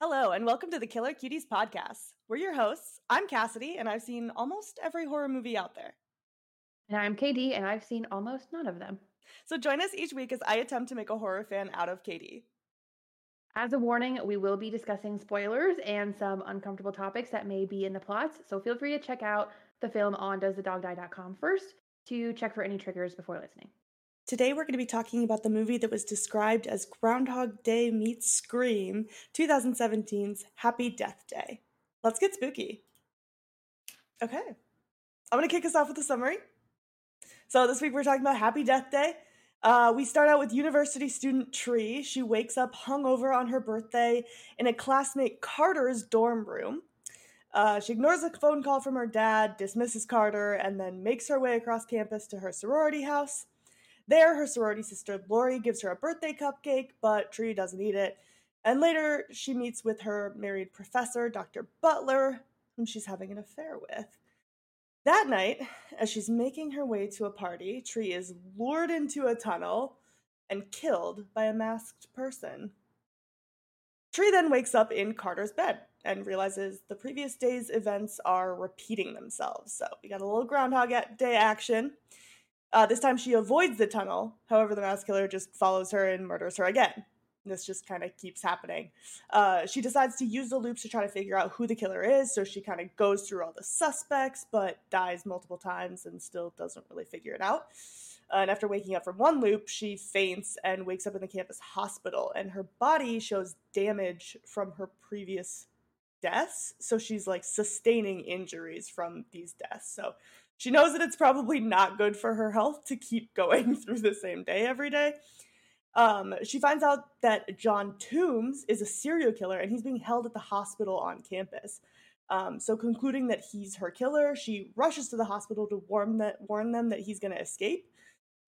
Hello, and welcome to the Killer Cuties podcast. We're your hosts. I'm Cassidy, and I've seen almost every horror movie out there. And I'm KD, and I've seen almost none of them. So join us each week as I attempt to make a horror fan out of KD. As a warning, we will be discussing spoilers and some uncomfortable topics that may be in the plots, so feel free to check out the film on doesthedogdie.com first to check for any triggers before listening. Today we're going to be talking about the movie that was described as Groundhog Day meets Scream, 2017's Happy Death Day. Let's get spooky. Okay. I'm going to kick us off with a summary. So this week we're talking about Happy Death Day. Uh, we start out with university student Tree. She wakes up hungover on her birthday in a classmate Carter's dorm room. Uh, she ignores a phone call from her dad, dismisses Carter, and then makes her way across campus to her sorority house. There, her sorority sister Lori gives her a birthday cupcake, but Tree doesn't eat it. And later, she meets with her married professor, Dr. Butler, whom she's having an affair with. That night, as she's making her way to a party, Tree is lured into a tunnel and killed by a masked person. Tree then wakes up in Carter's bed and realizes the previous day's events are repeating themselves. So we got a little Groundhog Day action. Uh, this time she avoids the tunnel. However, the mass killer just follows her and murders her again. This just kind of keeps happening. Uh, she decides to use the loops to try to figure out who the killer is. So she kind of goes through all the suspects, but dies multiple times and still doesn't really figure it out. Uh, and after waking up from one loop, she faints and wakes up in the campus hospital. And her body shows damage from her previous deaths. So she's like sustaining injuries from these deaths. So she knows that it's probably not good for her health to keep going through the same day every day. Um, she finds out that John Toombs is a serial killer and he's being held at the hospital on campus. Um, so, concluding that he's her killer, she rushes to the hospital to warn, that, warn them that he's going to escape.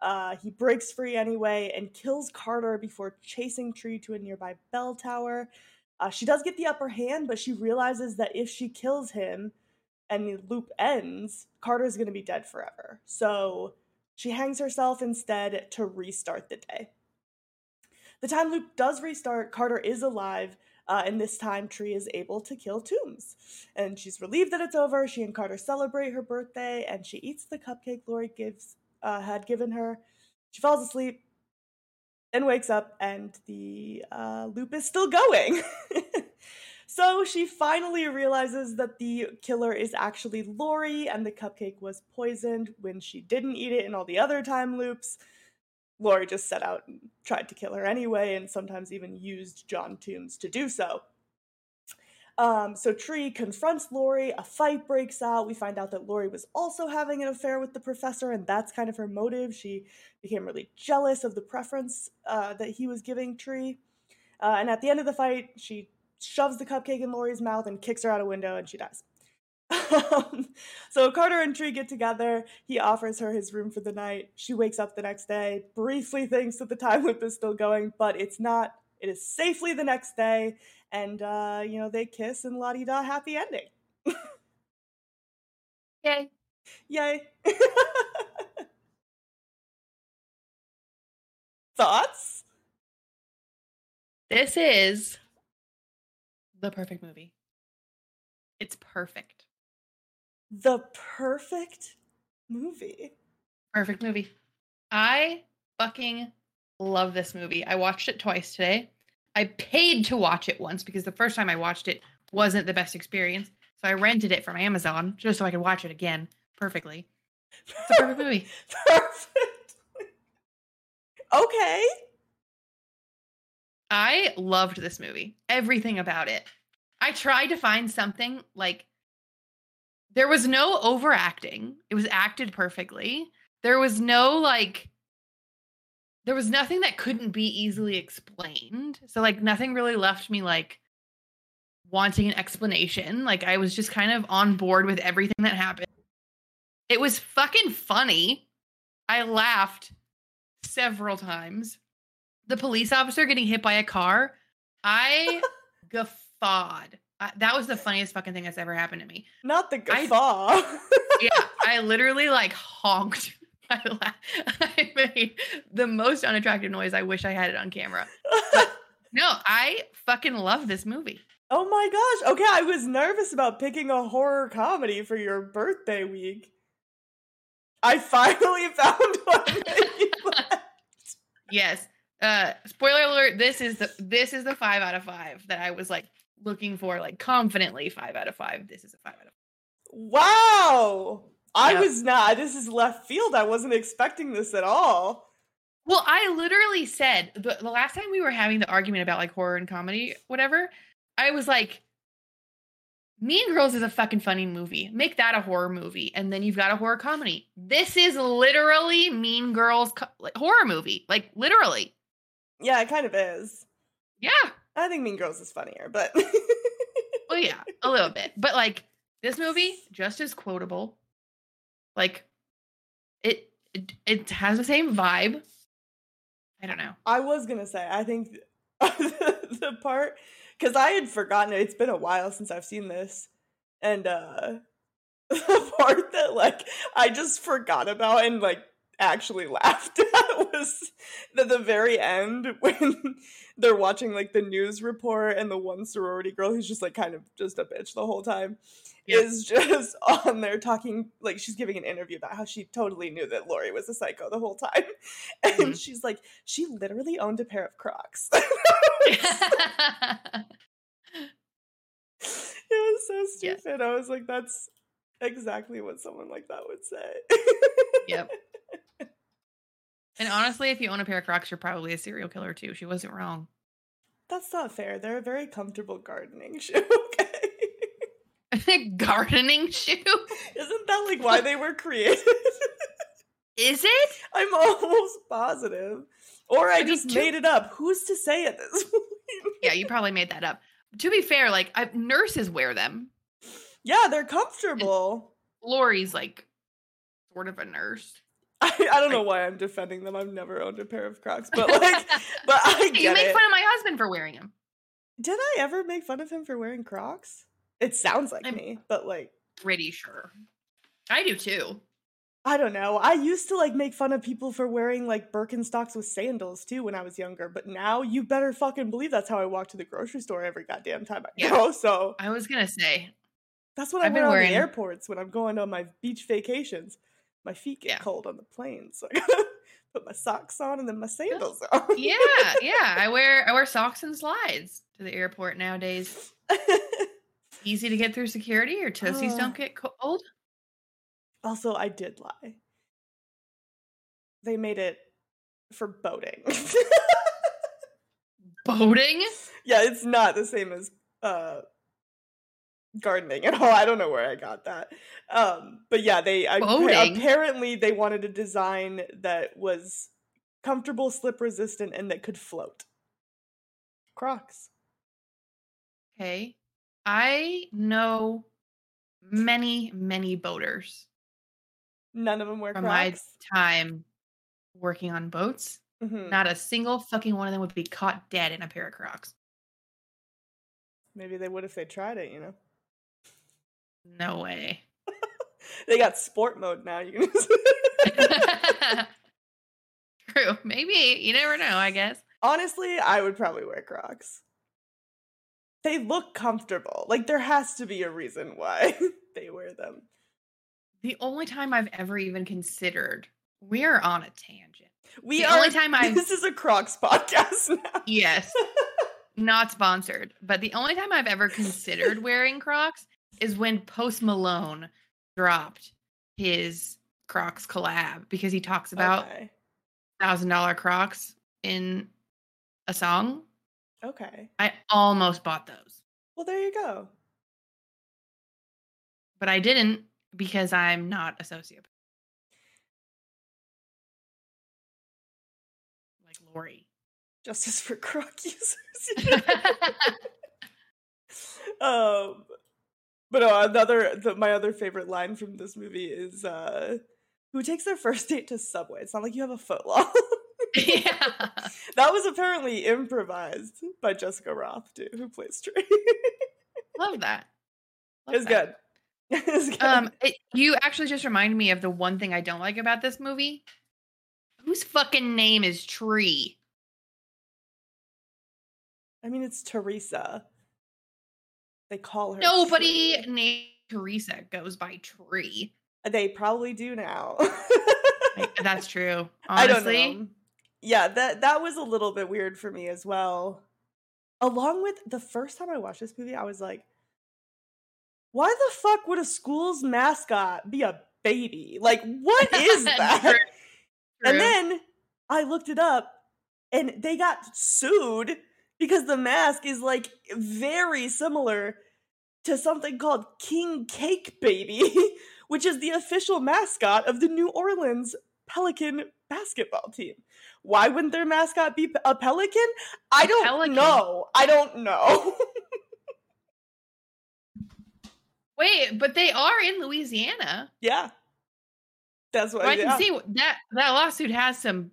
Uh, he breaks free anyway and kills Carter before chasing Tree to a nearby bell tower. Uh, she does get the upper hand, but she realizes that if she kills him, and the loop ends, Carter's going to be dead forever. So she hangs herself instead to restart the day. The time loop does restart. Carter is alive, uh, and this time Tree is able to kill Toombs. And she's relieved that it's over. She and Carter celebrate her birthday, and she eats the cupcake Lori gives uh, had given her. She falls asleep and wakes up, and the uh, loop is still going. So she finally realizes that the killer is actually Lori and the cupcake was poisoned when she didn't eat it in all the other time loops. Lori just set out and tried to kill her anyway, and sometimes even used John Toombs to do so. Um, so Tree confronts Lori, a fight breaks out. We find out that Lori was also having an affair with the professor, and that's kind of her motive. She became really jealous of the preference uh, that he was giving Tree. Uh, and at the end of the fight, she shoves the cupcake in Lori's mouth and kicks her out a window, and she dies. so Carter and Tree get together. He offers her his room for the night. She wakes up the next day, briefly thinks that the time loop is still going, but it's not. It is safely the next day, and uh, you know they kiss and la di da happy ending. Yay! Yay! Thoughts? This is the perfect movie. It's perfect. The perfect movie. Perfect movie. I fucking love this movie. I watched it twice today. I paid to watch it once because the first time I watched it wasn't the best experience. So I rented it from Amazon just so I could watch it again perfectly. It's a perfect movie. perfect. okay. I loved this movie. Everything about it. I tried to find something like there was no overacting. It was acted perfectly. There was no like there was nothing that couldn't be easily explained. So like nothing really left me like wanting an explanation. Like I was just kind of on board with everything that happened. It was fucking funny. I laughed several times the police officer getting hit by a car, I guffawed. I, that was the funniest fucking thing that's ever happened to me. Not the guffaw. I, yeah, I literally like honked. I, I made the most unattractive noise. I wish I had it on camera. But no, I fucking love this movie. Oh my gosh. Okay, I was nervous about picking a horror comedy for your birthday week. I finally found one that you liked. Yes. Uh spoiler alert, this is the this is the 5 out of 5 that I was like looking for like confidently 5 out of 5. This is a 5 out of Five. Wow. I Yep. was not. This is left field. I wasn't expecting this at all. Well, I literally said the, the last time we were having the argument about like horror and comedy, whatever, I was like, Mean Girls is a fucking funny movie. Make that a horror movie, and then you've got a horror comedy. This is literally Mean Girls co- horror movie, like literally. Yeah, it kind of is. Yeah, I think Mean Girls is funnier, but well, yeah, a little bit, but like this movie just as quotable. Like it, it, it has the same vibe. I don't know. I was gonna say, I think the part because I had forgotten it. It's been a while since I've seen this, and uh the part that like I just forgot about and like actually laughed at was at the very end when they're watching like the news report and the one sorority girl who's just like kind of just a bitch the whole time Yeah. is just on there talking like she's giving an interview about how she totally knew that Lori was a psycho the whole time and Mhm. she's like she literally owned a pair of Crocs It was so Yeah. stupid. I was like, that's exactly what someone like that would say. yep. And honestly, if you own a pair of Crocs, you're probably a serial killer too. She wasn't wrong. That's not fair. They're a very comfortable gardening shoe, okay? Gardening shoe? Isn't that like why they were created? Is it? I'm almost positive. Or I I just two- made it up. Who's to say at this point? Yeah, you probably made that up. To be fair, like I, nurses wear them. yeah, they're comfortable. Lori's like sort of a nurse. I, I don't know why I'm defending them. I've never owned a pair of Crocs, but like, but I get you make it. fun of my husband for wearing them. Did I ever make fun of him for wearing Crocs? It sounds like I'm- me, but like, Pretty sure. I do too. I don't know. I used to like make fun of people for wearing like Birkenstocks with sandals too when I was younger, but now you better fucking believe that's how I walk to the grocery store every goddamn time I Yeah. go. So I was gonna say, that's what I I've been wear on wearing- the airports when I'm going on my beach vacations. My feet get Yeah. cold on the plane, so I gotta put my socks on and then my sandals on. yeah, yeah. I wear I wear socks and slides to the airport nowadays. Easy to get through security. Your toesies Oh. don't get cold. also, I did lie. They made it for boating. Boating. yeah, it's not the same as uh gardening at all. I don't know where I got that. Um but yeah, they apparently they wanted a design that was comfortable, slip resistant and that could float. Crocs. Okay. I know many, many boaters None of them wear from my time working on boats. Mhm. Not a single fucking one of them would be caught dead in a pair of Crocs. Maybe they would if they tried it, you know. No way. They got sport mode now. You can just- True. Maybe. You never know, I guess. Honestly, I would probably wear Crocs. They look comfortable. Like there has to be a reason why they wear them. The only time I've ever even considered, we're on a tangent. We The are. only time I've- This is a Crocs podcast now. Yes. Not sponsored. But the only time I've ever considered wearing Crocs is when Post Malone dropped his Crocs collab because he talks about Okay. thousand dollar Crocs in a song. Okay. I almost bought those, Well, there you go. but I didn't because I'm not a sociopath. Like Lori. Justice for Croc users. um, but no, another the, my other favorite line from this movie is uh, "Who takes their first date to Subway?" It's not like you have a foot long. yeah. that was apparently improvised by Jessica Rothe too, who plays Tree. Love that. Love it's that. good. It's good. Um, it, you actually just reminded me of the one thing I don't like about this movie. Whose fucking name is Tree? I mean, it's Teresa. They call her Nobody Tree. named Teresa goes by Tree. They probably do now. That's true. I don't Honestly. Yeah, that that was a little bit weird for me as well. Along with the first time I watched this movie, I was like, why the fuck would a school's mascot be a baby? Like, what is that? True, And then I looked it up and they got sued because the mask is like very similar to something called King Cake Baby, which is the official mascot of the New Orleans Pelican basketball team. Why wouldn't their mascot be a pelican? I A don't pelican? know. I don't know. Wait, but they are in Louisiana. yeah. That's what So I can yeah. see that that lawsuit has some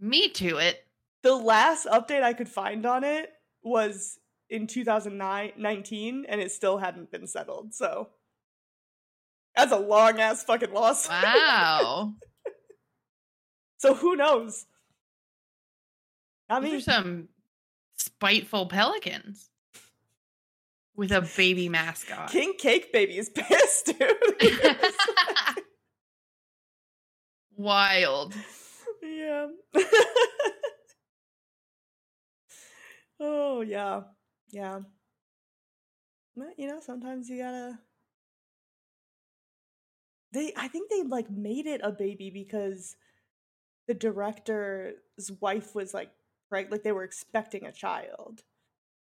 meat to it. The last update I could find on it was in 2019 and it still hadn't been settled. So that's a long ass fucking lawsuit. Wow. so who knows? I mean, some spiteful pelicans with a baby mascot. King Cake Baby is pissed, dude. Wild. yeah. Oh yeah, yeah. But, you know, sometimes you gotta. They, I think they like made it a baby because the director's wife was like right, like they were expecting a child,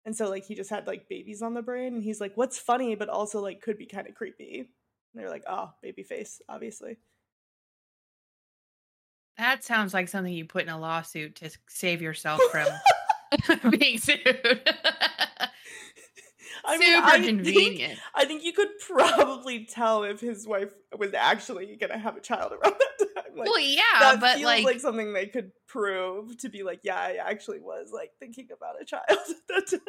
and so like he just had like babies on the brain, and he's like, "What's funny, but also like could be kind of creepy." And they're like, "Oh, baby face, obviously." That sounds like something you put in a lawsuit to save yourself from being sued. I mean, Super I think- convenient. I think you could probably tell if his wife was actually gonna have a child around that time. Like, well, yeah, that but feels like, like, something they could prove to be like, yeah, I actually was like thinking about a child at that time.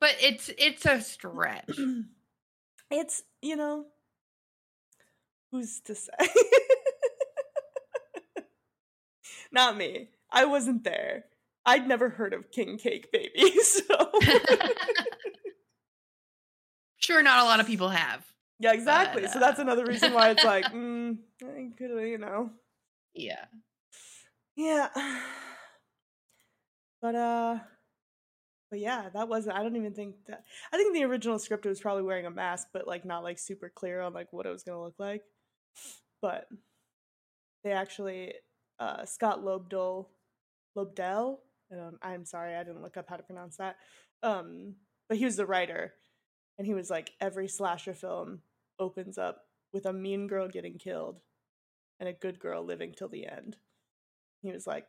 but it's it's a stretch. it's you know, who's to say? Not me. I wasn't there. I'd never heard of King Cake Baby, so sure, not a lot of people have. yeah, exactly. But, so that's uh, another reason why it's like, mm, I could, you know. Yeah. Yeah. But uh but yeah, that was I don't even think that I think the original script was probably wearing a mask, but like not like super clear on like what it was gonna look like. But they actually uh Scott Lobdell Lobdell, Don't, I'm sorry, I didn't look up how to pronounce that. Um but he was the writer and he was like every slasher film opens up with a mean girl getting killed and a good girl living till the end. He was like,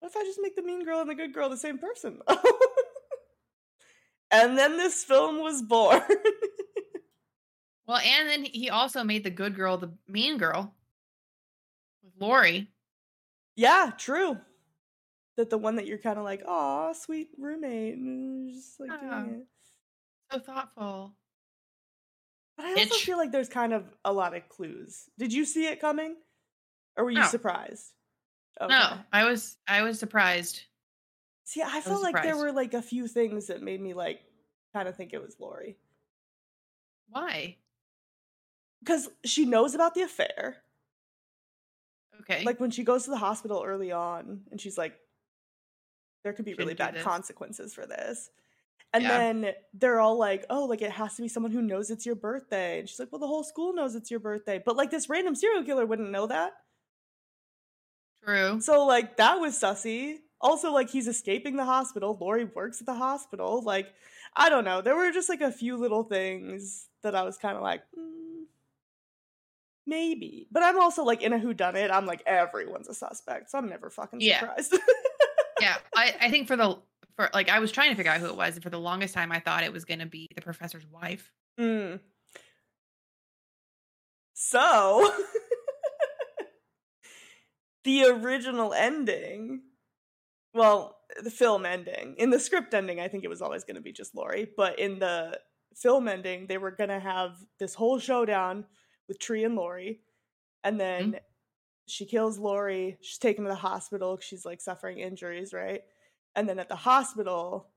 what if I just make the mean girl and the good girl the same person? and then this film was born. Well, and then he also made the good girl the mean girl with Lori. yeah, true. That the one that you're kind of like, oh, sweet roommate, and just like doing it. So thoughtful. But I also Itch. feel like there's kind of a lot of clues. Did you see it coming, or were you No. surprised? No, I was I was surprised. See, I was felt like there were like a few things that made me like kind of think it was Lori. Why? Because she knows about the affair. Okay. Like when she goes to the hospital early on and she's like, there could be really bad this. consequences for this. And Yeah. then they're all like, oh, like it has to be someone who knows it's your birthday. And she's like, well, the whole school knows it's your birthday. But like this random serial killer wouldn't know that. True. So like that was sussy. Also, like he's escaping the hospital. Lori works at the hospital. Like, I don't know. There were just like a few little things that I was kind of like, "Hmm, maybe. But I'm also like in a whodunit. I'm like everyone's a suspect, so I'm never fucking surprised. yeah, I, I think for the for like I was trying to figure out who it was, and for the longest time I thought it was gonna be the professor's wife. Mm. So, the original ending, well, the film ending, in the script ending, I think it was always going to be just Lori, but in the film ending, they were going to have this whole showdown with Tree and Lori, and then she kills Lori. She's taken to the hospital. She's like suffering injuries, right? And then at the hospital,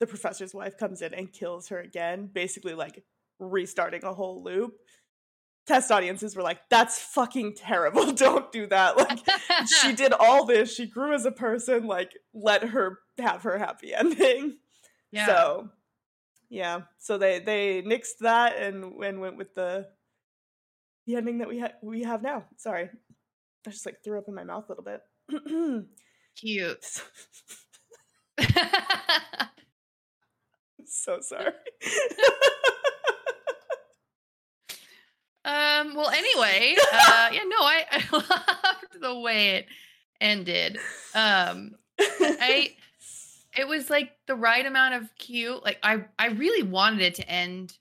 the professor's wife comes in and kills her again, basically like restarting a whole loop. Test audiences were like, "That's fucking terrible. Don't do that." Like she did all this. She grew as a person. Like let her have her happy ending. yeah. So, yeah. So they they nixed that and and went with the the ending that we ha- we have now. Sorry, I just like threw up in my mouth a little bit. Cute. so sorry. um. Well, anyway, uh, yeah. No, I, I loved the way it ended. Um. I. It was like the right amount of cute. Like I, I really wanted it to end.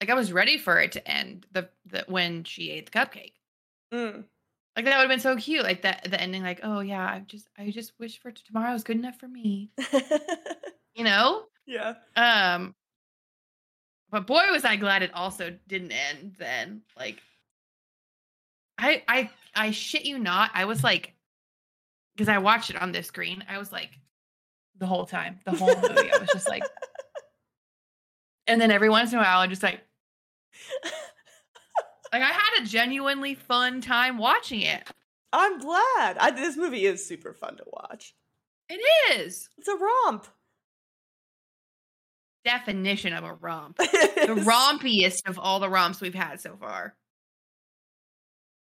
Like I was ready for it to end. The the when she ate the cupcake. Mm. Like that would have been so cute. Like that the ending. Like oh yeah, I just I just wish for tomorrow was good enough for me. You know. yeah. Um. But boy, was I glad it also didn't end. Then like. I I I shit you not. I was like, because I watched it on this screen. I was like, the whole time, the whole movie. I was just like, and then every once in a while, I just like, like I had a genuinely fun time watching it. I'm glad. I, this movie is super fun to watch. It is It's a romp. definition of a romp. The rompiest of all the romps we've had so far.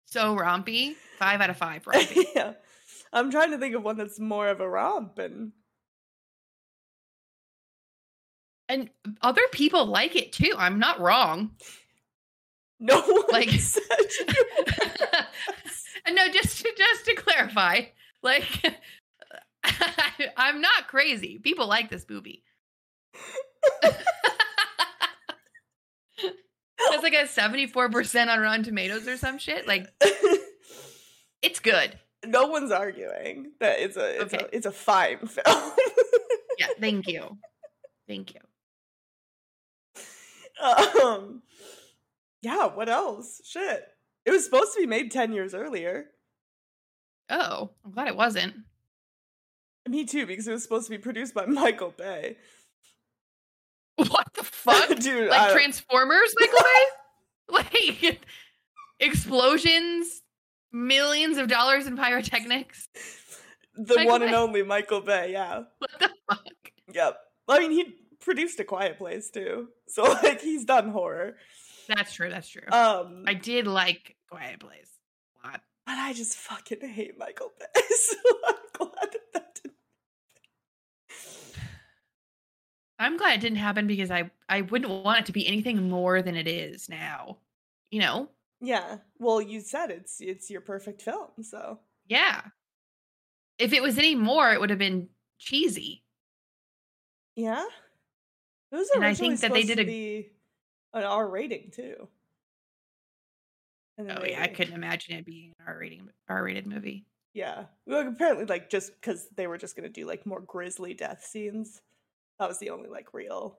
So rompy. Five out of five rompy. yeah. I'm trying to think of one that's more of a romp and and other people like it too. I'm not wrong. No one Like- said you and no, just to, just to clarify, like I'm not crazy. People like this movie. It's like a 74% on Rotten Tomatoes or some shit. Like it's good. no one's arguing that it's a it's Okay. a it's a fine film. Yeah, thank you. Thank you. um yeah, what else? Shit. It was supposed to be made 10 years earlier. Oh, I'm glad it wasn't. Me too, because it was supposed to be produced by Michael Bay. What the fuck? Dude, like Transformers, Michael Bay? like explosions, millions of dollars in pyrotechnics. the Michael one and only Michael Bay, yeah. What the fuck? Yep. I mean, he produced A Quiet Place too. So like he's done horror. That's true. That's true. Um I did like Quiet Place a lot. but I just fucking hate Michael Bay. So I'm glad that that didn't I'm glad it didn't happen because I I wouldn't want it to be anything more than it is now. You know? Yeah. Well, you said it's it's your perfect film, so Yeah. If it was any more, it would have been cheesy. yeah. It was And I think that they did a- be an R rating too. Oh yeah, I couldn't imagine it being an R rating R rated movie. Yeah. Well, apparently, like, just because they were just going to do, like, more grisly death scenes. That was the only, like, real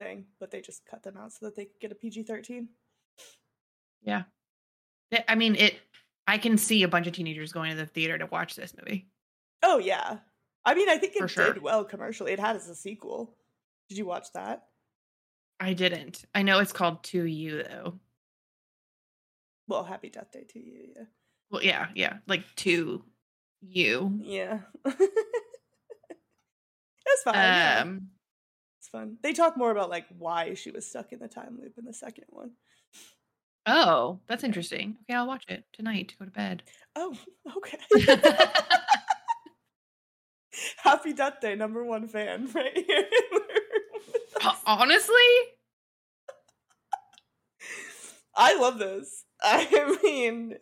thing. But they just cut them out so that they could get a PG 13. Yeah. I mean, it. I can see a bunch of teenagers going to the theater to watch this movie. Oh, yeah. I mean, I think it sure. did well commercially. It had as a sequel. Did you watch that? I didn't. I know it's called To You though. Well, Happy Death Day to you, yeah. Well, yeah, yeah, like To You. Yeah. That's fine. yeah. Um, It's fun. They talk more about, like, why she was stuck in the time loop in the second one. oh, that's interesting. Okay, I'll watch it tonight to go to bed. Oh, okay. Happy Death Day, number one fan, right here. Ho- Honestly, I love this. I mean,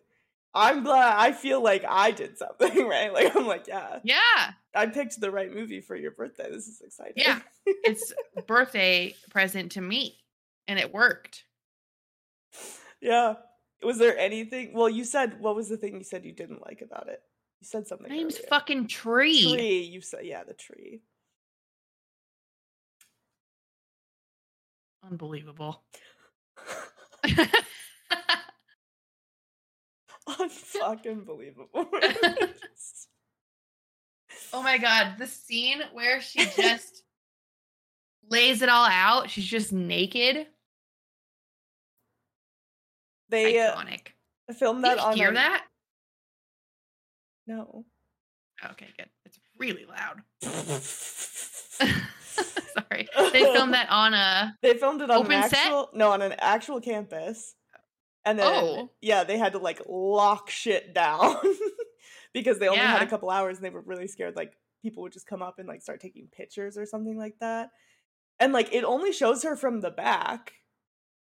I'm glad. I feel like I did something right. Like I'm like, yeah, yeah, I picked the right movie for your birthday. This is exciting. Yeah. it's birthday present to me, and it worked. yeah. Was there anything? Well, you said what was the thing you said you didn't like about it? You said something. Name's earlier. fucking Tree. tree. You said yeah, the tree. Unbelievable. Unfucking believable. oh my god, the scene where she just lays it all out. She's just naked. They uh, Iconic. filmed Did that you on hear a- that? No. Okay, good. It's really loud. Sorry. They filmed that on a They filmed it on Open an set? actual no on an actual campus, and then Oh. yeah, they had to like lock shit down because they only had a couple hours and they were really scared like people would just come up and like start taking pictures or something like that. And like it only shows her from the back,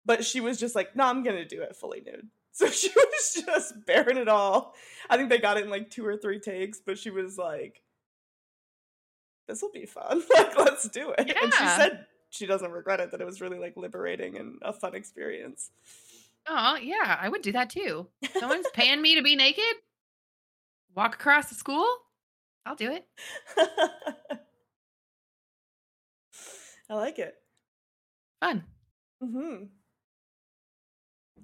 but she was just like, "No, I'm gonna do it fully nude." So she was just bearing it all. I think they got it in like two or three takes, but she was like, "This will be fun. like, let's do it." And she said she doesn't regret it; that it was really like liberating and a fun experience. Oh, yeah, I would do that too. Someone's paying me to be naked? Walk across the school? I'll do it. I like it. Fun. hmm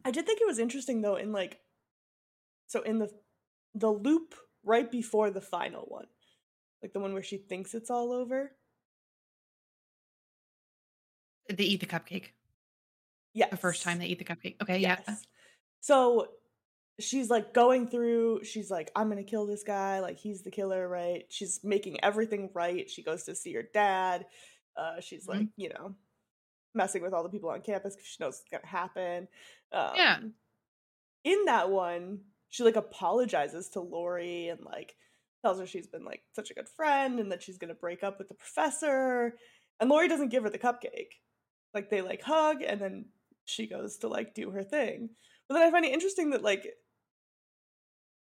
I did think it was interesting though in like so in the the loop right before the final one. Like the one where she thinks it's all over. They eat the cupcake. Yeah. The first time they eat the cupcake. Okay, yeah. So she's like going through she's like I'm going to kill this guy like he's the killer, right? She's making everything right. She goes to see her dad. Uh she's Mhm. like, you know, messing with all the people on campus cuz she knows it's to happen. Um, Yeah. In that one, she like apologizes to Lori and like tells her she's been like such a good friend and that she's going to break up with the professor. And Lori doesn't give her the cupcake. Like they like hug and then she goes to like do her thing. But then I find it interesting that like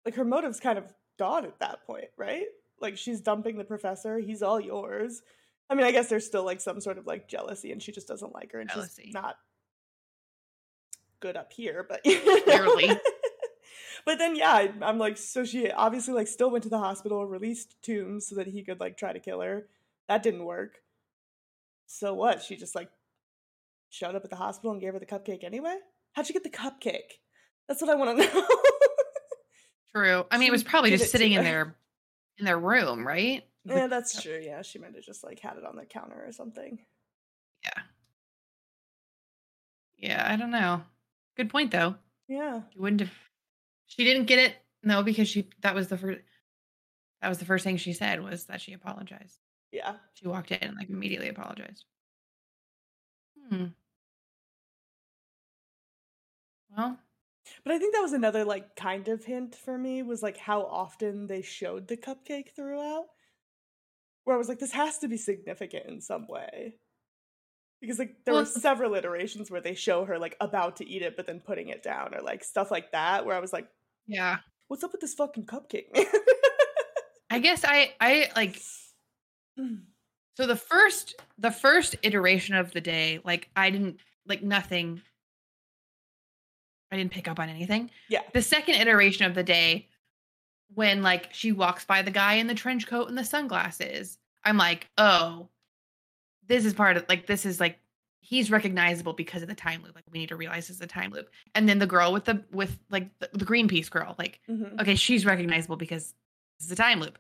like her motive's kind of gone at that point, right? Like she's dumping the professor, he's all yours. I mean, I guess there's still like some sort of like jealousy and she just doesn't like her and Jealousy. she's not good up here, but Clearly. but then yeah, I, I'm like so she obviously like still went to the hospital, released Toombs so that he could like try to kill her. That didn't work. So what? She just like showed up at the hospital and gave her the cupcake anyway? How'd she get the cupcake? That's what I want to know. True. I mean, it was probably just sitting in their in their room, right? The eh, yeah, that's cup- true. Yeah, she might have just like had it on the counter or something. Yeah. Yeah, I don't know. Good point though. Yeah. You wouldn't have She didn't get it. No, because she that was the first that was the first thing she said was that she apologized. Yeah. She walked in and like immediately apologized. Hmm. Well, But I think that was another like kind of hint for me was like how often they showed the cupcake throughout. Where I was like, this has to be significant in some way. Because like there Well, were several iterations where they show her like about to eat it but then putting it down or like stuff like that where I was like, yeah. what's up with this fucking cupcake? man?" I guess I I like mm. So the first the first iteration of the day, like I didn't like nothing. I didn't pick up on anything. yeah. The second iteration of the day, when like she walks by the guy in the trench coat and the sunglasses, I'm like, oh, this is part of like this is like he's recognizable because of the time loop. Like we need to realize it's a time loop. And then the girl with the with like the, the Greenpeace girl, like Mhm. okay, she's recognizable because it's a time loop.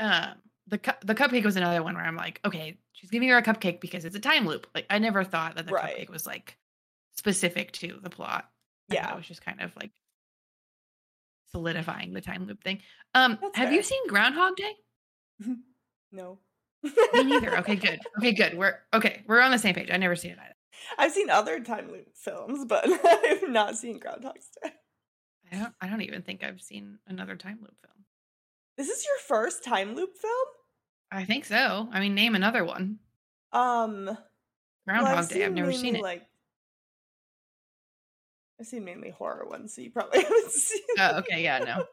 Um, the cu- the cupcake was another one where I'm like, okay, she's giving her a cupcake because it's a time loop. Like I never thought that the Right. cupcake was like specific to the plot. I Yeah. it was just kind of like solidifying the time loop thing. Um, That's have you seen Groundhog Day? No. Me neither. Okay, good. Okay, good. We're okay. We're on the same page. I never seen it either. I've seen other time loop films, but I've not seen Groundhog's Day. I don't. I don't even think I've seen another time loop film. This is your first time loop film? I think so. I mean, name another one. Um well, Groundhog Day. I've never seen it. Like I've seen mainly horror ones, so you probably haven't seen. Oh, okay. Yeah. No.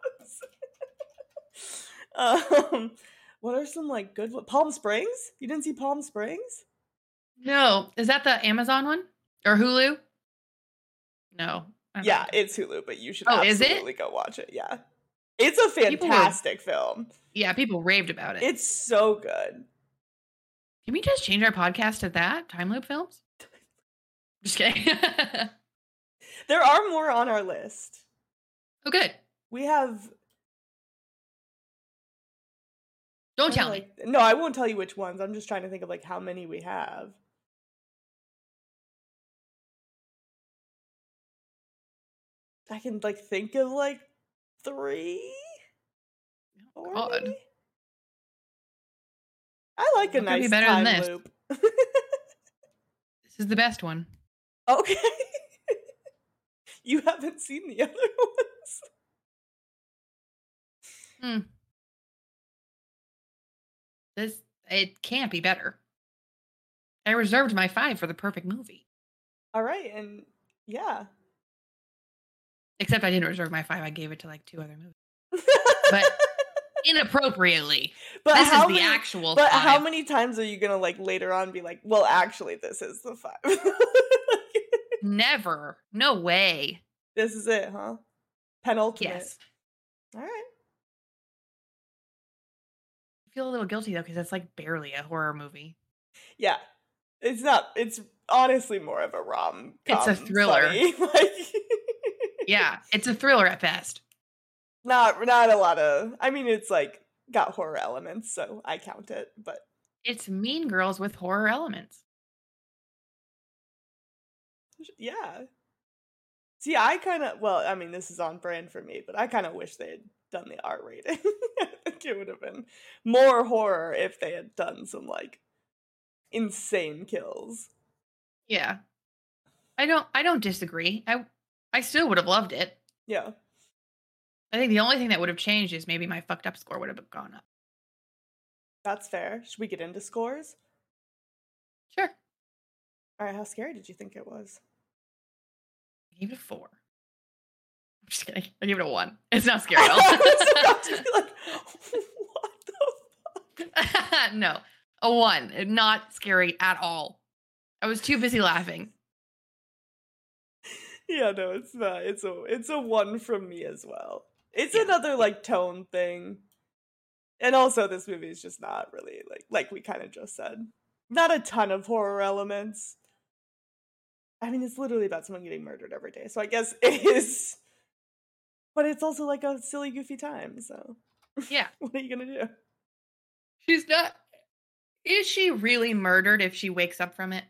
um, what are some like good? Palm Springs? You didn't see Palm Springs? No. Is that the Amazon one or Hulu? No. Yeah, think- it's Hulu, but you should Oh, is it? absolutely go watch it. Yeah, it's a People were- fantastic film. yeah. People raved about it. It's so good. Can we just change our podcast to that time loop films? Just kidding. There are more on our list. oh, good. We have Don't tell me. No, I won't tell you which ones. I'm just trying to think of like how many we have. I can like think of like three. Four, God. maybe? I like a could be nice better than this? loop. This is the best one. okay. you haven't seen the other ones. Hmm. This it can't be better. I reserved my five for the perfect movie. All right, and yeah. Except I didn't reserve my five. I gave it to like two other movies. But inappropriately. but this how is the many, actual But five. how many times are you gonna like later on be like, well, actually, this is the five. Never. No way. this is it, huh? Penultimate. Yes. All right. I feel a little guilty though, because it's like barely a horror movie. Yeah. It's not. It's honestly more of a rom. It's a thriller. like, Yeah, it's a thriller at best. not not a lot of. I mean, it's like got horror elements, so I count it. But It's Mean Girls with horror elements. yeah. See, I kind of well, I mean, this is on brand for me, but I kind of wish they had done the R rating. I think it would have been more horror if they had done some like insane kills. Yeah. I don't I don't disagree. I I still would have loved it. Yeah. I think the only thing that would have changed is maybe my fucked up score would have gone up. That's fair. Should we get into scores? Sure. All right, how scary did you think it was? I gave it a four. Just kidding. I gave it a one. It's not scary at all. I was about to be like, what the fuck? no, a one. Not scary at all. I was too busy laughing. Yeah, no, it's not. It's a it's a one from me as well. It's Yeah. another like tone thing. And also this movie is just not really like like we kind of just said. Not a ton of horror elements. I mean, it's literally about someone getting murdered every day. So I guess it is but it's also like a silly goofy time, so Yeah. what are you going to do? She's not. Is she really murdered if she wakes up from it?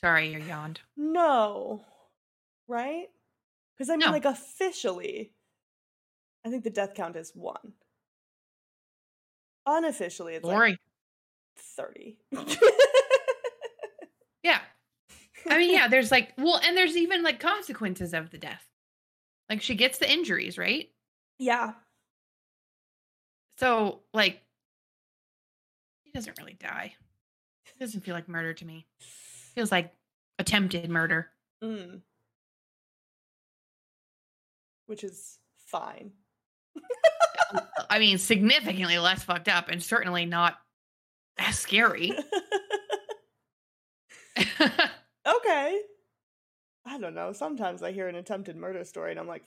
Sorry, you yawned. No. Right? Cuz I mean No. like officially I think the death count is 1. Unofficially it's like 30. Yeah. I mean, yeah, there's like, well, and there's even like consequences of the death. Like she gets the injuries, right? yeah. So, like, he doesn't really die. It doesn't feel like murder to me. Feels like attempted murder. Mm. Which is fine. I mean, significantly less fucked up and certainly not as scary. okay. I don't know. Sometimes I hear an attempted murder story and I'm like,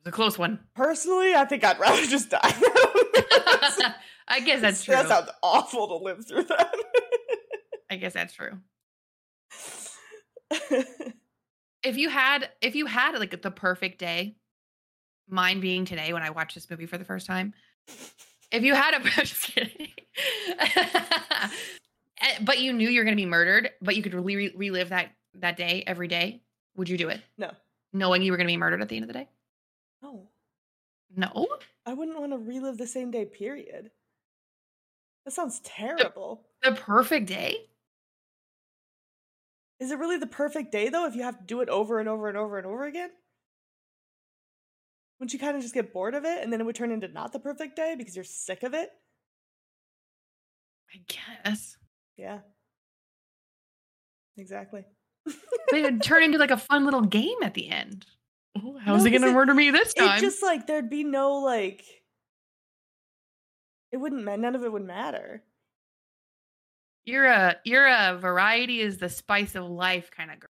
It's a close one. personally, I think I'd rather just die. I guess that's true. That sounds awful to live through that. I guess that's true. If you had if you had like the perfect day, mine being today when I watched this movie for the first time. If you had a just kidding. Eh, but you knew you were going to be murdered, but you could re- re- relive that that day every day, would you do it? no. Knowing you were going to be murdered at the end of the day? No. No. I wouldn't want to relive the same day, period. That sounds terrible. The perfect day? Is it really the perfect day, though, if you have to do it over and over and over and over again? Wouldn't you kind of just get bored of it and then it would turn into not the perfect day because you're sick of it? I guess. Yeah. Exactly. they would turn into like a fun little game at the end. How's No, he to it- murder me this time? It just like there'd be no like it wouldn't none of it would matter. You're a you're a variety is the spice of life kind of girl.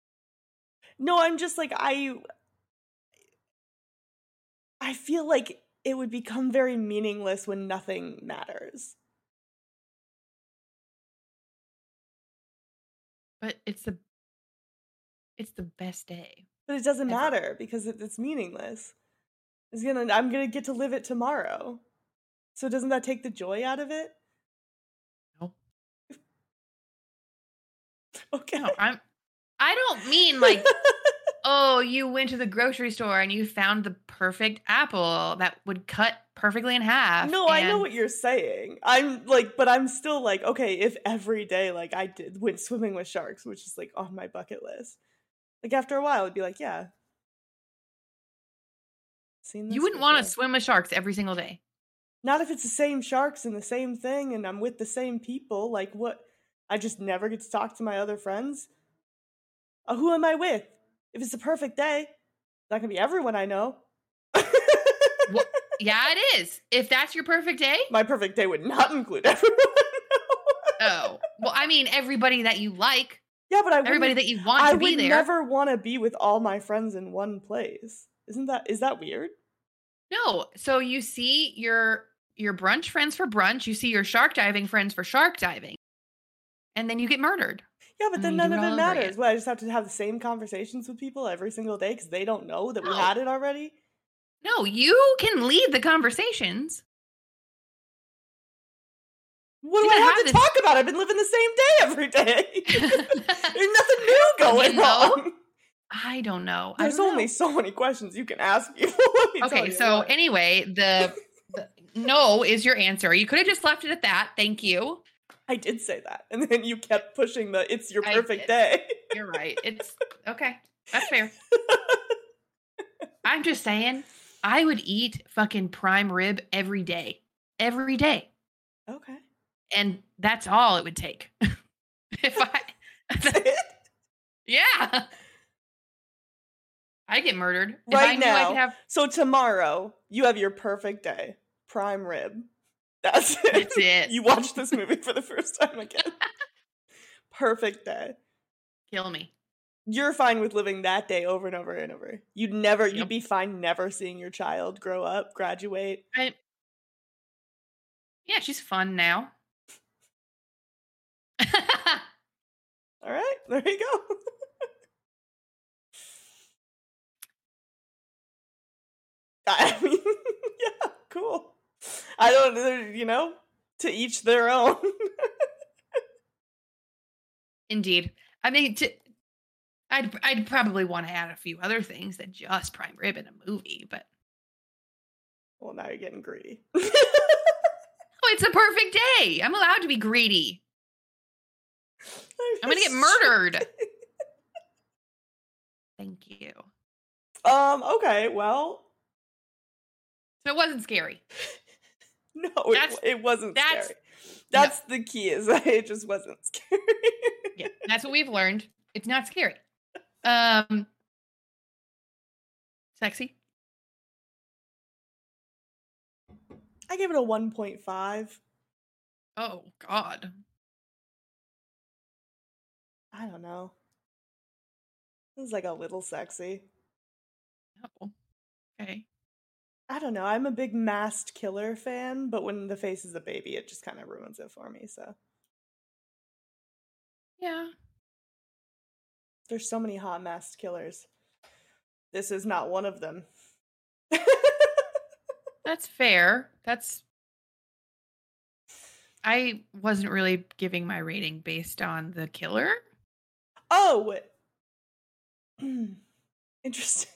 No, I'm just like I I feel like it would become very meaningless when nothing matters. But it's the it's the best day. But it doesn't Ever. matter because it, it's meaningless. is gonna I'm gonna get to live it tomorrow. So doesn't that take the joy out of it? No. Okay. No, I'm. I don't mean like, oh, you went to the grocery store and you found the perfect apple that would cut perfectly in half. No, I know what you're saying. I'm like, but I'm still like, okay, if every day like I did went swimming with sharks, which is like on my bucket list. Like after a while, it'd be like, yeah. You wouldn't want to swim with sharks every single day. Not if it's the same sharks and the same thing, and I'm with the same people. Like what? I just never get to talk to my other friends. Uh, who am I with? If it's the perfect day, that can be everyone I know. Yeah, it is. If that's your perfect day. my perfect day would not include everyone. Oh, well, I mean, everybody that you like, yeah, but I everybody that you want I to be would never want to be with all my friends in one place. Isn't that is that weird? No. So you see your your brunch friends for brunch, you see your shark diving friends for shark diving. And then you get murdered. Yeah, but then none of it matters. What, I just have to have the same conversations with people every single day because they don't know that we had it already. No, you can lead the conversations. What do I have, have to talk about? I've been living the same day every day. There's nothing new going on. I don't know. I There's don't only know. so many questions you can ask people. let me tell Okay, so what. anyway, the, the no is your answer. You could have just left it at that. Thank you. I did say that, and then you kept pushing the "it's your perfect day." You're right. It's okay. That's fair. I'm just saying, I would eat fucking prime rib every day. Every day. okay. And that's all it would take. if I Yeah. I get murdered. if I Right now. have So tomorrow you have your perfect day, prime rib. That's it. that's it. You watch this movie for the first time again. perfect day. Kill me. You're fine with living that day over and over and over. You'd never, Yep. you'd be fine never seeing your child grow up, graduate. I Yeah, she's fun now. All right, there you go. I mean, yeah, cool. I don't, uh, you know, to each their own. Indeed. I mean, to, I'd I'd probably want to add a few other things than just prime rib in a movie, but well, now you're getting greedy. oh, it's a perfect day. I'm allowed to be greedy. I'm gonna get murdered. Thank you. Um. Okay. Well, So it wasn't scary. no, it, it wasn't that's- scary. That's the key. Is it just wasn't scary. Yeah, that's what we've learned. It's not scary. Um, sexy. I gave it a one point five. Oh God. I don't know. It was like a little sexy. No. Okay. I don't know. I'm a big masked killer fan, but when the face is a baby, it just kind of ruins it for me. So Yeah. There's so many hot masked killers. This is not one of them. That's fair. That's. I wasn't really giving my rating based on the killer. oh, interesting.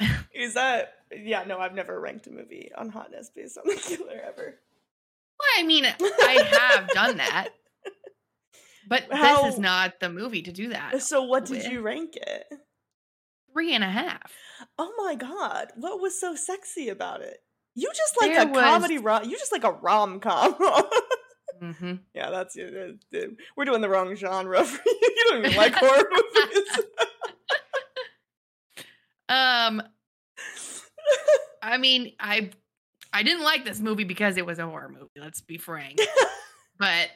is that? Yeah, no, I've never ranked a movie on hotness based on the killer ever. Well, I mean, I have done that, but How- this is not the movie to do that. So, what did with. you rank it? Three and a half. Oh my god, what was so sexy about it? You just like There a comedy rom. You just like a rom com. hmm yeah, that's you. uh, uh, We're doing the wrong genre for you. You don't even like horror movies. Um, I mean, I I didn't like this movie because it was a horror movie. Let's be frank. but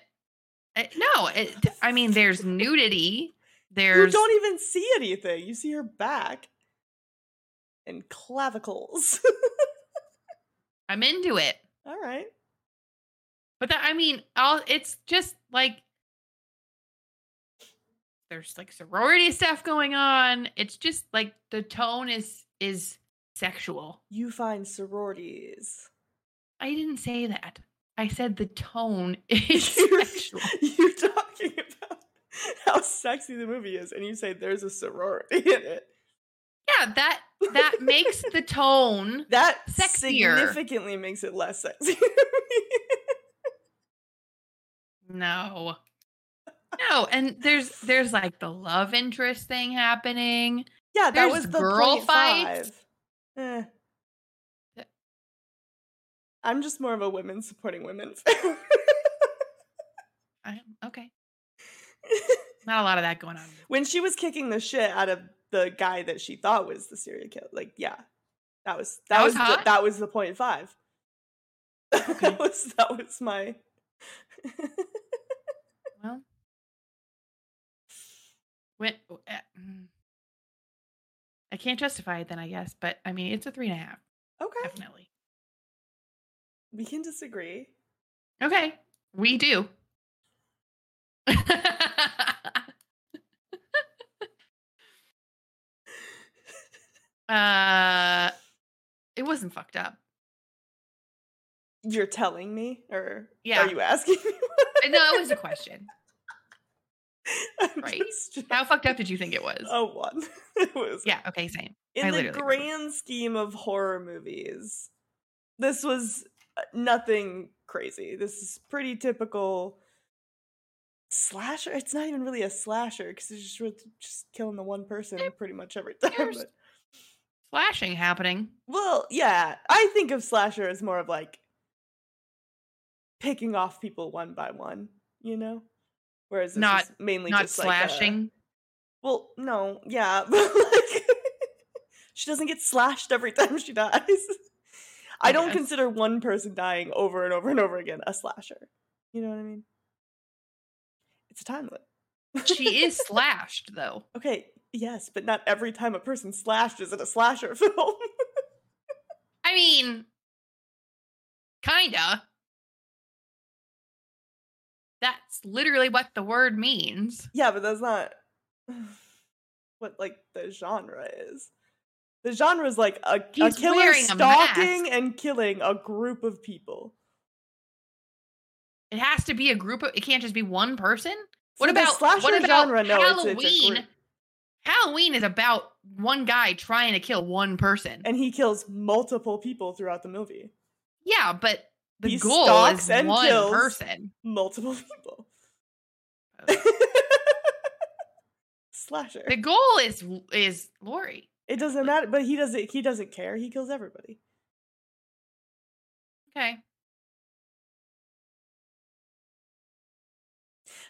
uh, no, it, I mean, there's nudity. There's you don't even see anything. You see her back and clavicles. I'm into it. All right. But that I mean, all it's just like there's like sorority stuff going on. It's just like the tone is is sexual. You find sororities. I didn't say that. I said the tone is You're, sexual. you're talking about how sexy the movie is, and you say there's a sorority in it. Yeah, that that makes the tone. That Sexier. significantly makes it less sexy. No. No, and there's there's like the love interest thing happening. yeah, that There's was the girl five. Eh. I'm just more of a women supporting women. I, okay. Not a lot of that going on. when she was kicking the shit out of the guy that she thought was the serial killer, like yeah, that was that, That was, was the, that was the point five. that was that was my. Well, when uh, mm. I can't justify it then, I guess, but I mean, it's a three and a half, okay, definitely. We can disagree. Okay, we do. uh, it wasn't fucked up. You're telling me, or Yeah. are you asking me? Uh, No, it was a question. I'm Right. just- How fucked up did you think it was? A one. it was Yeah. Okay. Same. in I the grand scheme of horror movies, this was nothing crazy. This is pretty typical slasher. It's not even really a slasher because it's just just killing the one person pretty much every time. there's- But, slashing happening. well, yeah, I think of slasher as more of like picking off people one by one, you know. Whereas this Not- is mainly Not just like a- slashing. well, no, yeah, but like she doesn't get slashed every time she dies. I, don't consider one person dying over and over and over again a slasher. You know what I mean? It's a time limit. she is slashed though. okay, yes, but not every time a person slashed is in a slasher film. I mean, kinda. That's literally what the word means. yeah, but that's not what like the genre is. The genre is like a, a killer wearing a stalking and killing a group of people. It has to be a group of. It can't just be one person. What about slasher what about genre? No, it's- it's Halloween? Halloween is about one guy trying to kill one person. and he kills multiple people throughout the movie. yeah, but the He goal stalks is and one kills. person. Multiple people. Slasher. The goal is is Laurie. It doesn't matter, but he doesn't. He doesn't care. He kills everybody. Okay.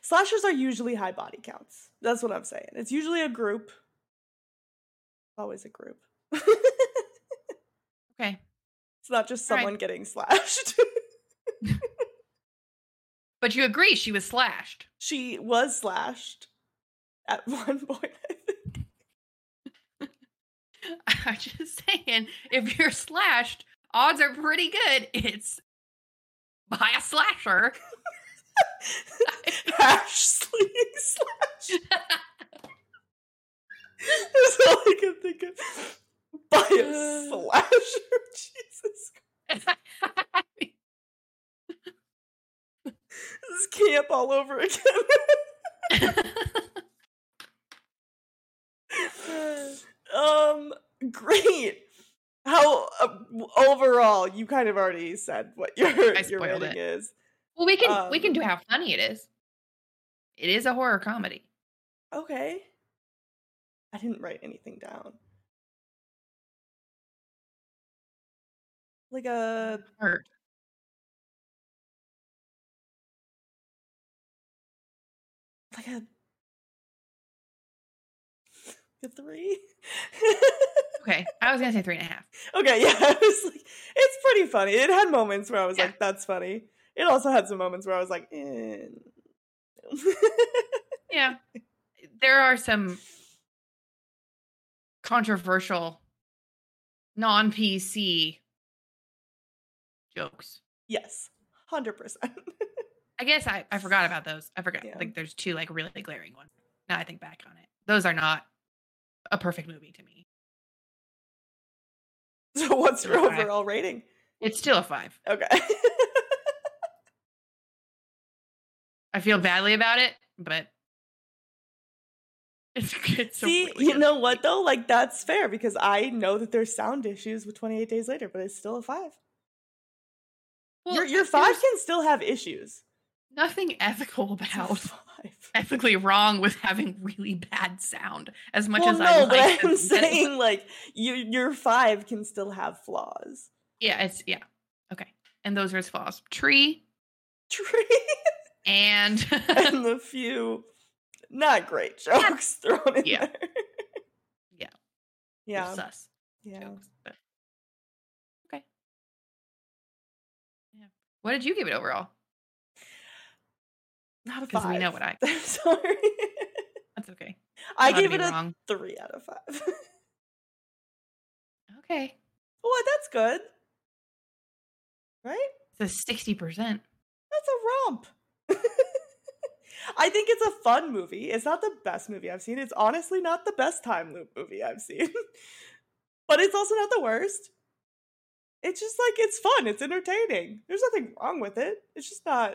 Slashers are usually high body counts. That's what I'm saying. It's usually a group. Always a group. Okay. It's not just All right. someone getting slashed. But you agree she was slashed. she was slashed at one point. I'm just saying, if you're slashed, odds are pretty good it's by a slasher. Hash sleeve slash. That's all I can think of. By a slasher. Jesus. Christ. This is camp all over again. um, great. How uh, w- overall? You kind of already said what your I your rating it. is. well, we can we can Um, do how funny it is. It is a horror comedy. Okay. I didn't write anything down. Like a Hurt. like a a three. Okay, I was gonna say three and a half. okay, yeah, I was like, it's pretty funny. It had moments where I was Yeah. like, "That's funny." It also had some moments where I was like, eh. Yeah, there are some controversial, non PC jokes. "Yes, hundred percent." I guess I, I forgot about those. I forgot. Yeah. Like, there's two like really glaring ones. Now I think back on it, those are not a perfect movie to me. So what's your overall rating? It's still a five. Okay. I feel badly about it, but it's a See, you know what though? Like that's fair because I know that there's sound issues with 28 Days Later, but it's still a five. Well, your your five can still have issues. nothing ethical about five. Ethically wrong with having really bad sound. As much well, as no, I but like I'm saying like you, your five can still have flaws. yeah, it's yeah okay, and those are his flaws: tree Tree and and the few not great jokes thrown in Yeah. there. Yeah. Yeah. sus Yeah. jokes. But okay, yeah. What did you give it overall? Not a five. we know what I- I'm sorry. That's okay. I gave it a wrong. three out of five. Okay, well, that's good. Right? it's a sixty percent. That's a romp. I think it's a fun movie. It's not the best movie I've seen. It's honestly not the best time loop movie I've seen. but it's also not the worst. It's just like it's fun. It's entertaining. There's nothing wrong with it. It's just not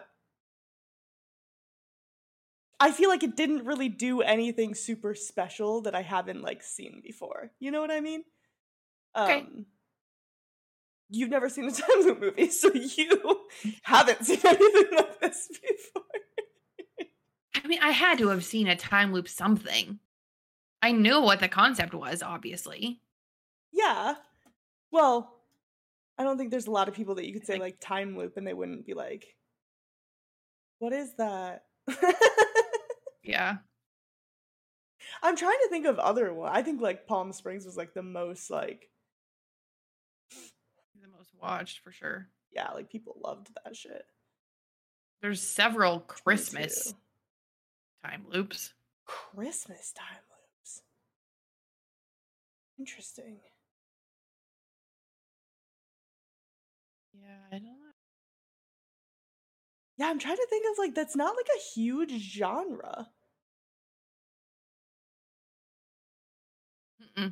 I feel like it didn't really do anything super special that I haven't like seen before. You know what I mean? Okay. Um You've never seen a time loop movie, so you haven't seen anything like this before. I mean, I had to have seen a time loop something. I knew what the concept was, obviously. Yeah. Well, I don't think there's a lot of people that you could say Like- like time loop and they wouldn't be like, what is that? Yeah. I'm trying to think of other one. I think like Palm Springs was like the most like The most watched for sure. yeah, like people loved that shit. There's several Christmas time loops. Christmas time loops. Interesting. Yeah, I don't know. Yeah, I'm trying to think of like that's not like a huge genre. Mm-mm. You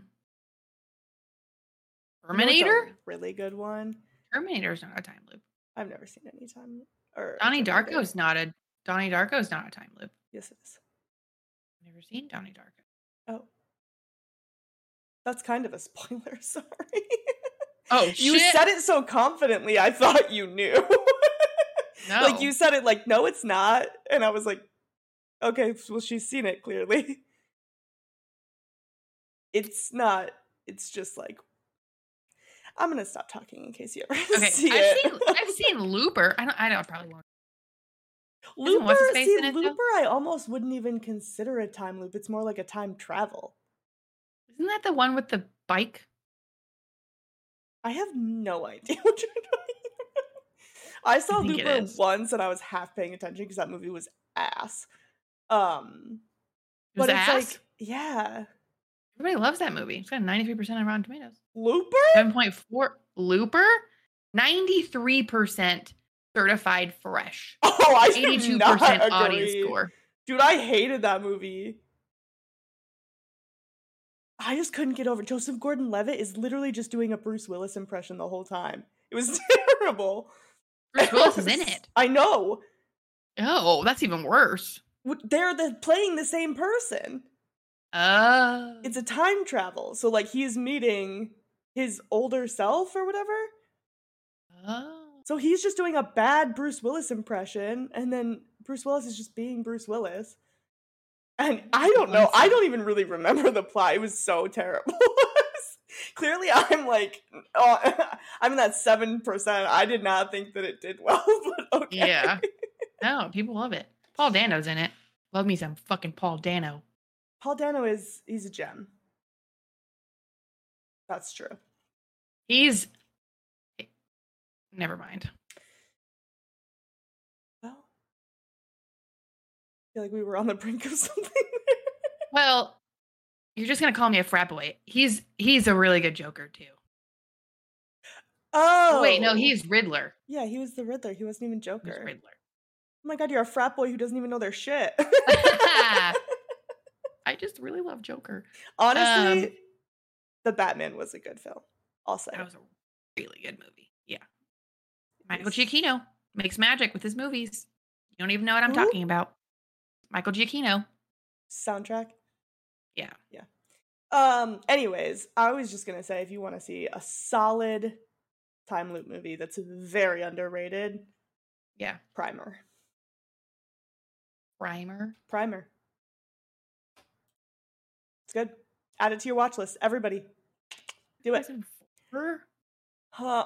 know Terminator? really good one. Terminator's not a time loop. I've never seen any time or Donnie Terminator. Darko's not a Donnie Darko's not a time loop. Yes, it is. Never seen Donnie Darko. Oh. That's kind of a spoiler, sorry. Oh shit you shit! said it so confidently, I thought you knew. no, Like you said it like, no, it's not. And I was like, okay, well, she's seen it clearly. It's not, it's just like I'm gonna stop talking in case you ever Okay, see I've it. seen I've seen Looper. I don't. I don't probably won't. Looper, what's his face see, though? Looper, I almost wouldn't even consider a time loop. It's more like a time travel. Isn't that the one with the bike? I have no idea what you're talking. I saw it Looper once and I was half paying attention because that movie was ass. Um, It was but it's like, yeah, Everybody loves that movie. It's got ninety three percent on Rotten Tomatoes. Looper. Seven point four. Looper. Ninety three percent certified fresh. Oh, I Eighty do two not percent audience score. Dude, I hated that movie. I just couldn't get over. it. Joseph Gordon-Levitt is literally just doing a Bruce Willis impression the whole time. It was terrible. Bruce Willis is in it. I know. Oh, that's even worse. They're the, playing the same person. Oh, It's a time travel. So like he's meeting his older self or whatever. oh. So he's just doing a bad Bruce Willis impression and then Bruce Willis is just being Bruce Willis. And I don't know. I don't even really remember the plot. It was so terrible. Clearly I'm like oh, I'm in that 7%. I did not think that it did well, but okay. Yeah. No, people love it. Paul Dano's in it. Love me some fucking Paul Dano. Paul Dano is he's a gem. That's true. He's. Never mind. Well, I feel like we were on the brink of something. Well, you're just gonna call me a frat boy. He's he's a really good Joker too. oh Wait, no, he's Riddler. yeah, he was the Riddler. He wasn't even He's Joker. Riddler. Oh my god, you're a frat boy who doesn't even know their shit. I just really love Joker. Honestly, Um, the Batman was a good film. I'll. That was a really good movie. Yeah. Michael Giacchino makes magic with his movies. You don't even know what I'm Who? talking about. Michael Giacchino. soundtrack. Yeah. Yeah. Um. Anyways, I was just gonna say, if you want to see a solid time loop movie that's very underrated, Yeah. Primer. Primer. Primer. Good. Add it to your watch list. Everybody, do it. Huh.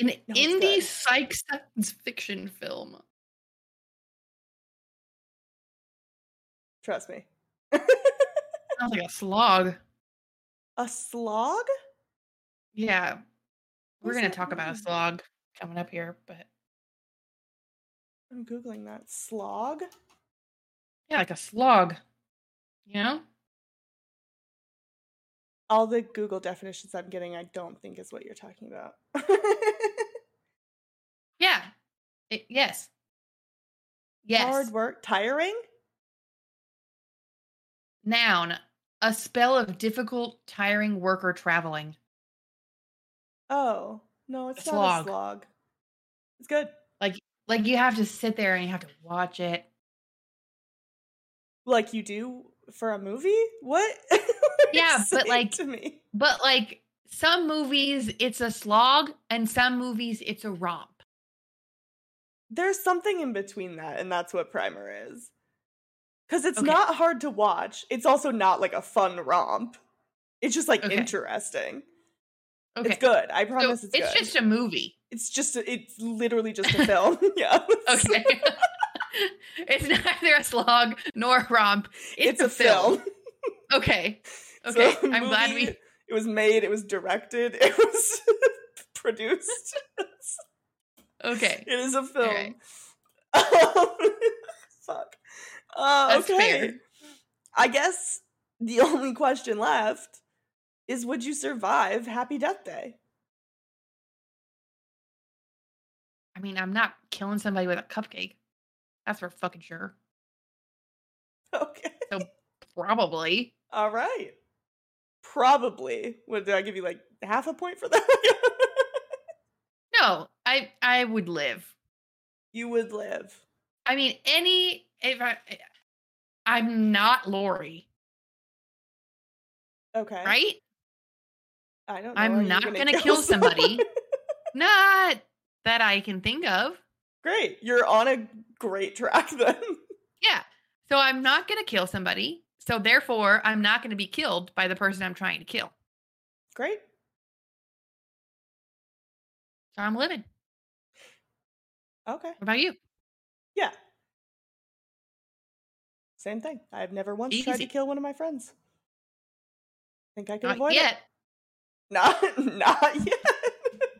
An No, indie psych science fiction film. Trust me. Sounds like a slog. a slog? Yeah. We're going to talk about a slog coming up here, but I'm googling that. Slog? yeah, like a slog. You know? All the Google definitions I'm getting, I don't think is what you're talking about. Yeah. It, yes. Yes. Hard work, tiring. Noun. A spell of difficult, tiring work or traveling. Oh no, it's A not a slog. slog. It's good. Like like you have to sit there and you have to watch it. Like you do for a movie? What? What are you Yeah, but, like- to me. But like some movies, it's a slog, and some movies, it's a romp. There's something in between that, and that's what Primer is. Because it's Okay. not hard to watch. It's also not like a fun romp. It's just like Okay. interesting. Okay. It's good. I So promise it's, it's good. just a movie. it's just a, it's literally just a film. yeah. Okay. it's neither a slog nor a romp. It's, It's, a, film. Okay. So Okay. the I'm glad we. It was made. It was directed. It was produced. Okay. It is a film. Alright. Fuck. Uh, That's okay. fair. I guess the only question left is would you survive Happy Death Day? I mean, I'm not killing somebody with a cupcake. That's for fucking sure. Okay. So probably. All right. Probably. What did I give you like half a point for that? No, I I would live. you would live. I mean, any if I, I'm not Lori, Okay. right? I don't know. I'm Are not gonna kill someone? somebody. Not that I can think of. Great. You're on a great track then. Yeah. So I'm not going to kill somebody. So therefore, I'm not going to be killed by the person I'm trying to kill. great. So I'm living. Okay. What about you? Yeah. Same thing. I've never once tried to kill one of my friends. Think I can Not avoid yet. it? Not not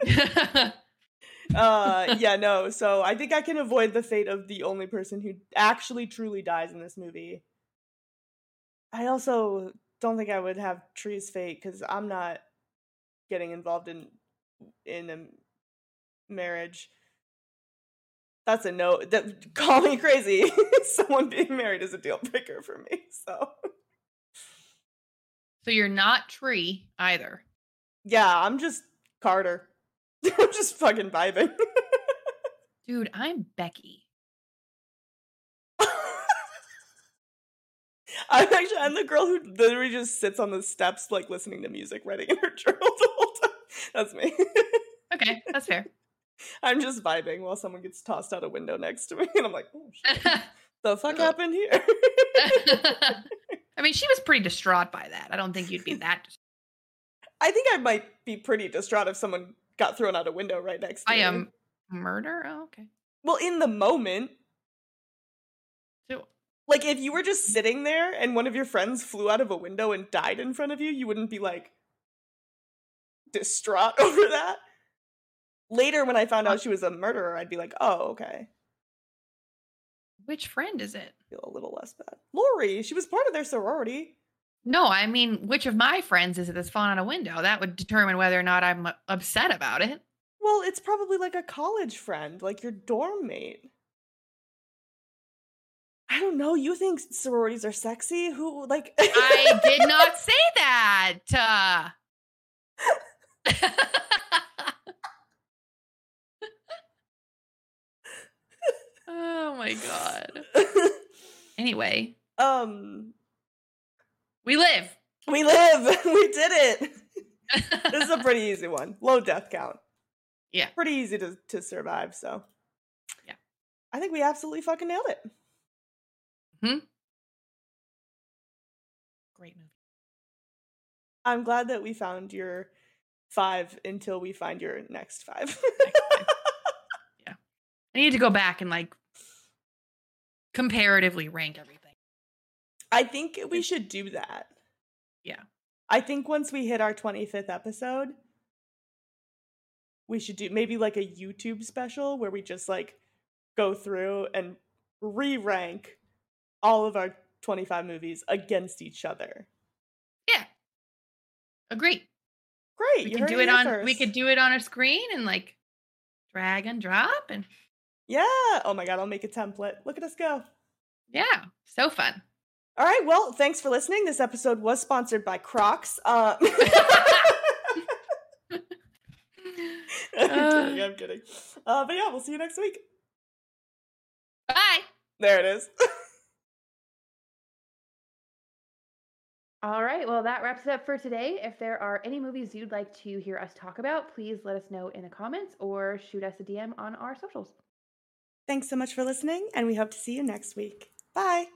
yet. uh yeah, no. So I think I can avoid the fate of the only person who actually truly dies in this movie. I also don't think I would have Tree's fate because I'm not getting involved in in a marriage. That's a no. That call me crazy. Someone being married is a deal breaker for me. So so you're not Tree either. yeah, I'm just Carter. I'm just fucking vibing. Dude, I'm Becky. I'm actually I'm the girl who literally just sits on the steps like listening to music, writing in her journal the whole time. That's me. Okay, that's fair. I'm just vibing while someone gets tossed out a window next to me, and I'm like, oh shit, the fuck happened here? I mean, she was pretty distraught by that. I don't think you'd be that. dis- I think I might be pretty distraught if someone got thrown out a window right next to I me. I am murder. Oh, okay. Well, in the moment, So like if you were just sitting there and one of your friends flew out of a window and died in front of you, you wouldn't be like distraught over that. Later, when I found out she was a murderer, I'd be like, oh, okay. which friend is it? Feel a little less bad. Lori, she was part of their sorority. No, I mean, which of my friends is it that's fallen out a window? That would determine whether or not I'm upset about it. Well, it's probably like a college friend, like your dorm mate. I don't know. You think sororities are sexy? Who like? I did not say that. Uh, oh my god. Anyway, um, we live. we live. we did it. this is a pretty easy one. Low death count. Yeah. Pretty easy to, to survive, so. Yeah. I think we absolutely fucking nailed it. Hmm? Great movie. I'm glad that we found your five until we find your next five. Yeah. I need to go back and like comparatively rank everything. I think we should do that. Yeah. I think once we hit our 25th episode, we should do maybe like a YouTube special where we just like go through and re rank all of our 25 movies against each other. Yeah. Agree. Great. We you could do it on we could do it on a screen and like drag and drop and Yeah. Oh my God. I'll make a template. Look at us go. yeah, so fun. All right. Well, thanks for listening. This episode was sponsored by Crocs. Uh, I'm kidding. I'm kidding. Uh, but yeah, we'll see you next week. Bye. There it is. All right, well, that wraps it up for today. If there are any movies you'd like to hear us talk about, please let us know in the comments or shoot us a DM on our socials. Thanks so much for listening, and we hope to see you next week. Bye.